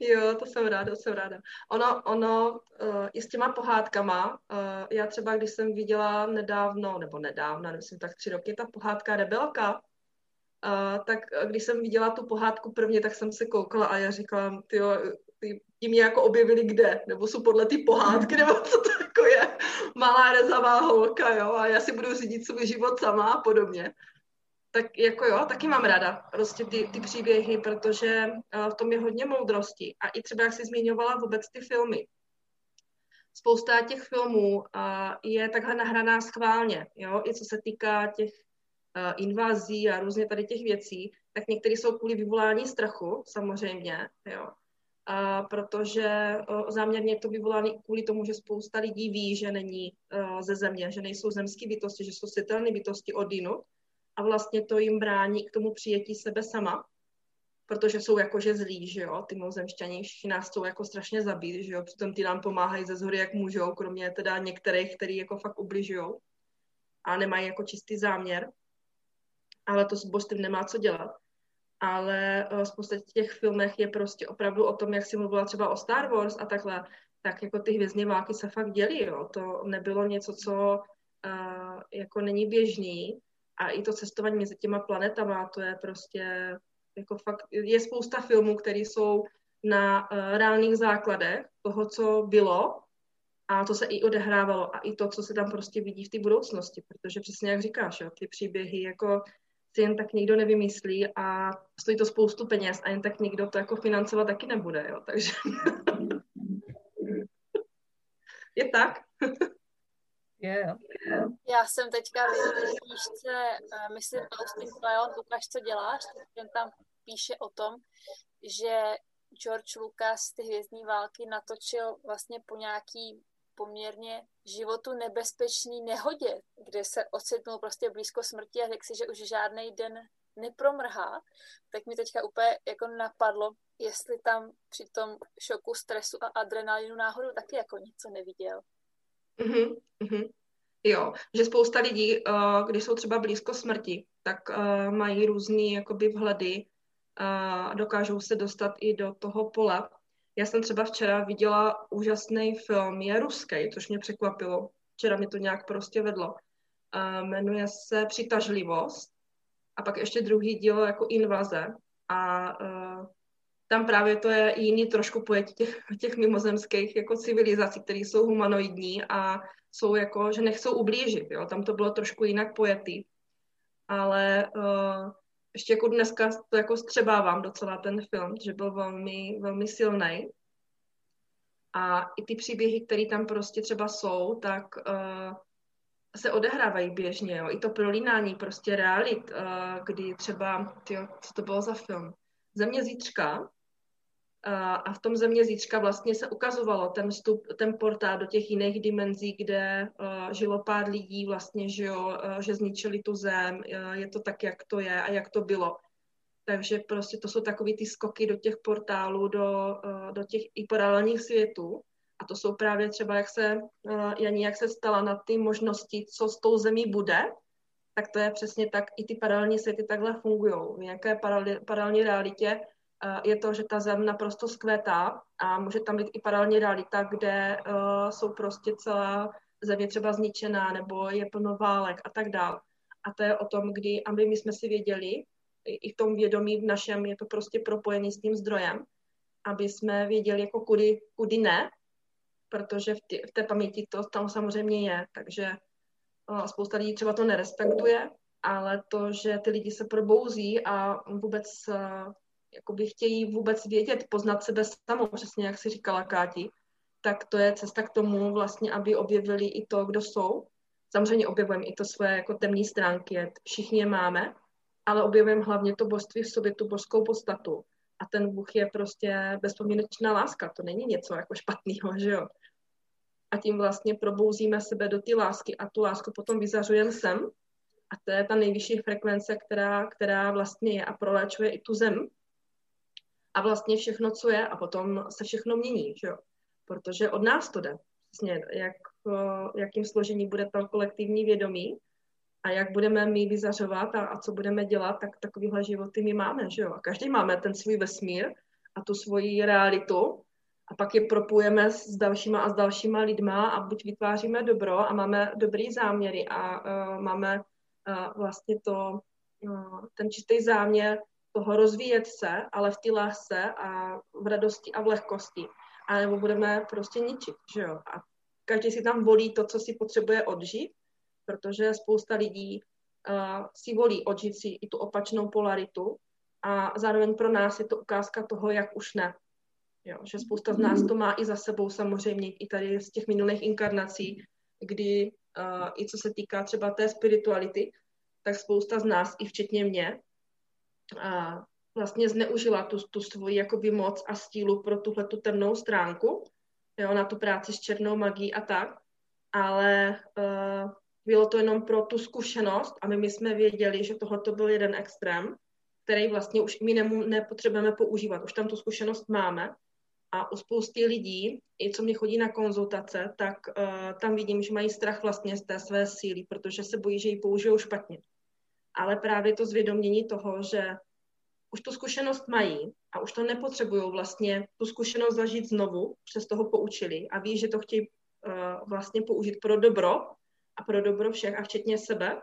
Jo, to jsem ráda, to jsem ráda. Ono, ono uh, i s těma pohádkama, uh, já třeba, když jsem viděla nedávno, nebo nedávno, nevím, tak tři roky, ta pohádka Rebelka, uh, tak když jsem viděla tu pohádku prvně, tak jsem se koukala a já říkala, tyjo, ty, ty mě jako objevili kde, nebo jsou podle ty pohádky, nebo co to jako je, malá rezavá holka, jo, a já si budu řídit svůj život sama a podobně tak jako jo, taky mám ráda prostě ty, ty příběhy, protože uh, v tom je hodně moudrosti. A i třeba, jak jsi zmiňovala vůbec ty filmy. Spousta těch filmů uh, je takhle nahraná schválně, jo, i co se týká těch uh, invazí a různě tady těch věcí, tak některé jsou kvůli vyvolání strachu, samozřejmě, jo. A protože uh, záměrně to vyvolané kvůli tomu, že spousta lidí ví, že není uh, ze země, že nejsou zemské bytosti, že jsou světelné bytosti od jinut, a vlastně to jim brání k tomu přijetí sebe sama, protože jsou jakože zlí, že jo, ty mozemšťani nás chcou jako strašně zabít, že jo, přitom ty nám pomáhají ze zhory, jak můžou, kromě teda některých, který jako fakt ubližují a nemají jako čistý záměr, ale to s božstvím nemá co dělat. Ale uh, spousta těch filmech je prostě opravdu o tom, jak si mluvila třeba o Star Wars a takhle, tak jako ty hvězdné války se fakt dělí, jo. To nebylo něco, co uh, jako není běžný, a i to cestování mezi těma planetama, to je prostě jako fakt, je spousta filmů, které jsou na uh, reálných základech toho, co bylo a to se i odehrávalo a i to, co se tam prostě vidí v té budoucnosti, protože přesně jak říkáš, jo, ty příběhy jako si jen tak nikdo nevymyslí a stojí to spoustu peněz a jen tak nikdo to jako financovat taky nebude, jo, takže je tak. Yeah. Já jsem teďka v knížce, eh, myslím, Austin Cloud, ukaž, co děláš, ten tam píše o tom, že George Lucas ty hvězdní války natočil vlastně po nějaký poměrně životu nebezpečný nehodě, kde se ocitnul prostě blízko smrti a řekl si, že už žádný den nepromrhá, tak mi teďka úplně jako napadlo, jestli tam při tom šoku, stresu a adrenalinu náhodou taky jako něco neviděl. Mm-hmm, mm-hmm. Jo, že spousta lidí, uh, když jsou třeba blízko smrti, tak uh, mají různý jakoby vhledy a uh, dokážou se dostat i do toho pole. Já jsem třeba včera viděla úžasný film, je ruský, což mě překvapilo. Včera mi to nějak prostě vedlo. Jmenuje se Přitažlivost a pak ještě druhý díl jako Invaze a tam právě to je jiný trošku pojetí těch, těch mimozemských jako civilizací, které jsou humanoidní a jsou jako, že nechcou ublížit, jo. Tam to bylo trošku jinak pojetý. Ale uh, ještě jako dneska to jako střebávám docela ten film, že byl velmi, velmi silný. A i ty příběhy, které tam prostě třeba jsou, tak uh, se odehrávají běžně. Jo. I to prolínání prostě realit, uh, kdy třeba, tyjo, co to bylo za film? Země zítřka, a v tom země zítřka vlastně se ukazovalo ten vstup, ten portál do těch jiných dimenzí, kde uh, žilo pár lidí vlastně, že, jo, uh, že zničili tu zem, uh, je to tak, jak to je a jak to bylo. Takže prostě to jsou takový ty skoky do těch portálů, do, do těch i paralelních světů. A to jsou právě třeba, jak se, Janí, jak se stala na ty možnosti, co s tou zemí bude, tak to je přesně tak, i ty paralelní světy takhle fungují. V nějaké paralelní realitě je to, že ta zem naprosto zkvétá a může tam být i paralelní realita, kde uh, jsou prostě celá země třeba zničená nebo je plno válek a tak dál. A to je o tom, kdy, aby my jsme si věděli, i v tom vědomí v našem je to prostě propojený s tím zdrojem, aby jsme věděli, jako kudy, kudy ne, protože v, tě, v té paměti to tam samozřejmě je, takže uh, spousta lidí třeba to nerespektuje, ale to, že ty lidi se probouzí a vůbec uh, jakoby chtějí vůbec vědět, poznat sebe samou, přesně jak si říkala Káti, tak to je cesta k tomu vlastně, aby objevili i to, kdo jsou. Samozřejmě objevujeme i to své jako temné stránky, všichni je máme, ale objevujeme hlavně to božství v sobě, tu božskou podstatu. A ten Bůh je prostě bezpomínečná láska, to není něco jako špatného, že jo. A tím vlastně probouzíme sebe do té lásky a tu lásku potom vyzařujeme sem. A to je ta nejvyšší frekvence, která, která vlastně je a proléčuje i tu zem, a vlastně všechno, co je a potom se všechno mění, že jo? Protože od nás to jde. Přesně, jak, jakým složení bude to kolektivní vědomí a jak budeme my vyzařovat a, a co budeme dělat, tak takovýhle životy my máme, že jo? A každý máme ten svůj vesmír a tu svoji realitu a pak je propujeme s dalšíma a s dalšíma lidma a buď vytváříme dobro a máme dobrý záměry a uh, máme uh, vlastně to, uh, ten čistý záměr toho rozvíjet se, ale v té lásce a v radosti a v lehkosti. A nebo budeme prostě ničit, že jo. A každý si tam volí to, co si potřebuje odžít, protože spousta lidí uh, si volí odžít si i tu opačnou polaritu a zároveň pro nás je to ukázka toho, jak už ne. Jo, že spousta z nás to má i za sebou samozřejmě, i tady z těch minulých inkarnací, kdy uh, i co se týká třeba té spirituality, tak spousta z nás, i včetně mě, a vlastně zneužila tu, tu svoji jakoby moc a stílu pro tuhle tu temnou stránku, jo, na tu práci s černou magií a tak, ale uh, bylo to jenom pro tu zkušenost a my, my jsme věděli, že tohle to byl jeden extrém, který vlastně už my nemu, nepotřebujeme používat. Už tam tu zkušenost máme a u spousty lidí, i co mě chodí na konzultace, tak uh, tam vidím, že mají strach vlastně z té své síly, protože se bojí, že ji použijou špatně. Ale právě to zvědomění toho, že už tu zkušenost mají a už to nepotřebují vlastně tu zkušenost zažít znovu, přes toho poučili a ví, že to chtějí uh, vlastně použít pro dobro a pro dobro všech a včetně sebe.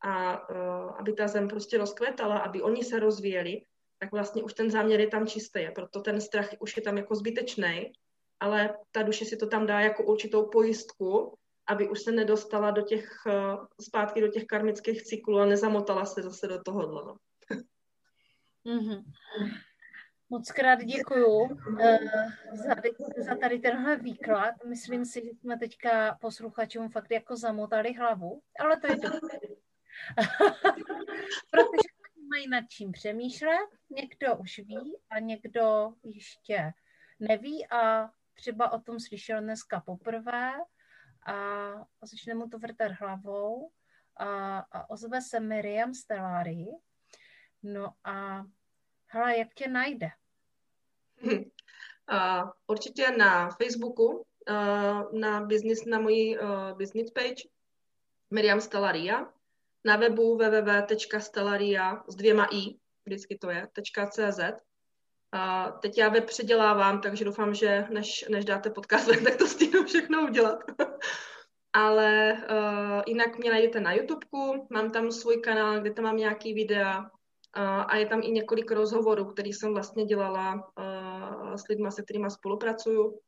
A uh, aby ta zem prostě rozkvetala, aby oni se rozvíjeli, tak vlastně už ten záměr je tam čistý a proto ten strach už je tam jako zbytečný, ale ta duše si to tam dá jako určitou pojistku, aby už se nedostala do těch, eh, zpátky do těch karmických cyklů a nezamotala se zase do tohohle. No. Mm-hmm. Moc krát děkuju uh, za, za tady tenhle výklad. Myslím si, že jsme teďka posluchačům fakt jako zamotali hlavu, ale to je to. Protože mají nad čím přemýšlet, někdo už ví a někdo ještě neví a třeba o tom slyšel dneska poprvé a začne mu to vrtat hlavou a, a ozve se Miriam Stellari. No a hele, jak tě najde? Uh, určitě na Facebooku, uh, na business, na mojí uh, business page Miriam Stellaria, na webu www.stellaria s dvěma i, vždycky to je, .cz a teď já web předělávám, takže doufám, že než, než dáte podcast, tak to stihnu všechno udělat. ale uh, jinak mě najdete na YouTubeku, mám tam svůj kanál, kde tam mám nějaký videa uh, a je tam i několik rozhovorů, který jsem vlastně dělala uh, s lidmi, se kterými spolupracuju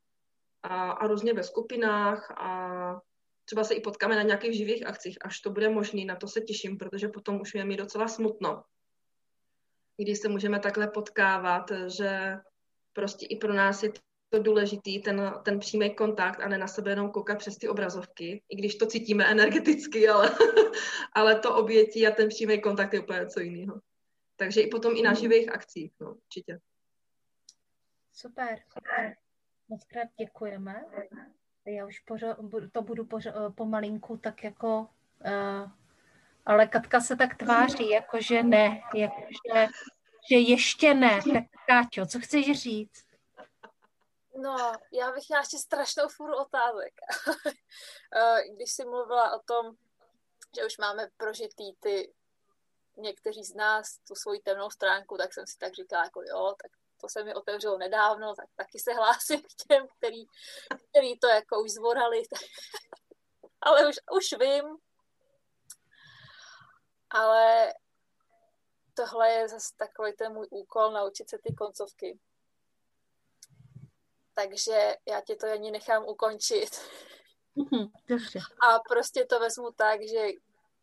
a, a různě ve skupinách a třeba se i potkáme na nějakých živých akcích, až to bude možný, na to se těším, protože potom už je mi docela smutno, když se můžeme takhle potkávat, že prostě i pro nás je to důležitý, ten, ten přímý kontakt a ne na sebe jenom koukat přes ty obrazovky, i když to cítíme energeticky, ale, ale to obětí a ten přímý kontakt je úplně něco jiného. Takže i potom i na živých akcích, no, určitě. Super, super. Moc krát děkujeme. Já už pořo, to budu pořo, pomalinku tak jako... Uh, ale Katka se tak tváří, jako že ne, jako že, ještě ne. Tak Káťo, co chceš říct? No, já bych měla ještě strašnou fůru otázek. Eh, když jsi mluvila o tom, že už máme prožitý ty někteří z nás tu svoji temnou stránku, tak jsem si tak říkala, jako jo, tak to se mi otevřelo nedávno, tak taky se hlásím k těm, který, který to jako už zvorali. Ale už, už vím. Ale tohle je zase takový ten můj úkol, naučit se ty koncovky. Takže já tě to ani nechám ukončit. Mhm, dobře. A prostě to vezmu tak, že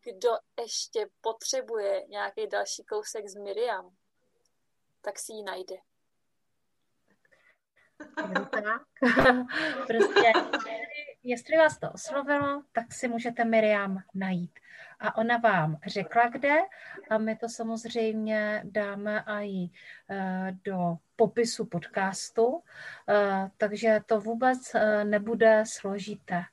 kdo ještě potřebuje nějaký další kousek z Miriam, tak si ji najde. Tak. prostě, jestli vás to oslovilo, tak si můžete Miriam najít. A ona vám řekla, kde a my to samozřejmě dáme i eh, do popisu podcastu, eh, takže to vůbec eh, nebude složité.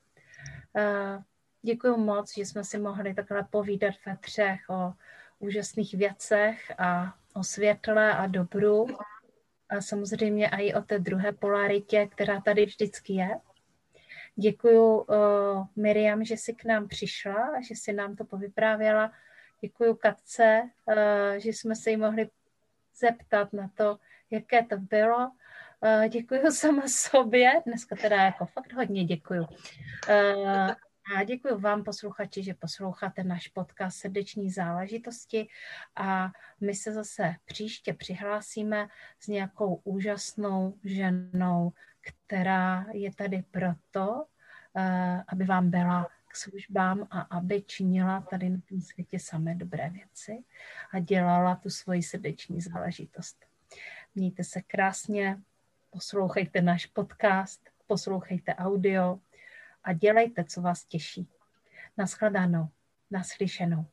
Děkuji moc, že jsme si mohli takhle povídat ve třech o úžasných věcech a o světle a dobru a samozřejmě i o té druhé polaritě, která tady vždycky je. Děkuji uh, Miriam, že jsi k nám přišla a že si nám to povyprávěla. Děkuji Katce, uh, že jsme se jí mohli zeptat na to, jaké to bylo. Uh, děkuji sama sobě, dneska teda jako fakt hodně děkuji. Uh, a děkuji vám, posluchači, že posloucháte náš podcast Srdeční záležitosti a my se zase příště přihlásíme s nějakou úžasnou ženou, která je tady proto, eh, aby vám byla k službám a aby činila tady na tom světě samé dobré věci a dělala tu svoji srdeční záležitost. Mějte se krásně, poslouchejte náš podcast, poslouchejte audio, a dělejte, co vás těší. Naschledanou, naslyšenou.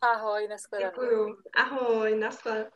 Ahoj, naschledanou. Děkuju. Ahoj, naschledanou.